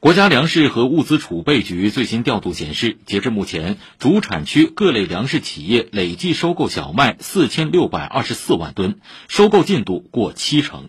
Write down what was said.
国家粮食和物资储备局最新调度显示截至目前主产区各类粮食企业累计收购小麦四千六百二十四万吨收购进度过七成。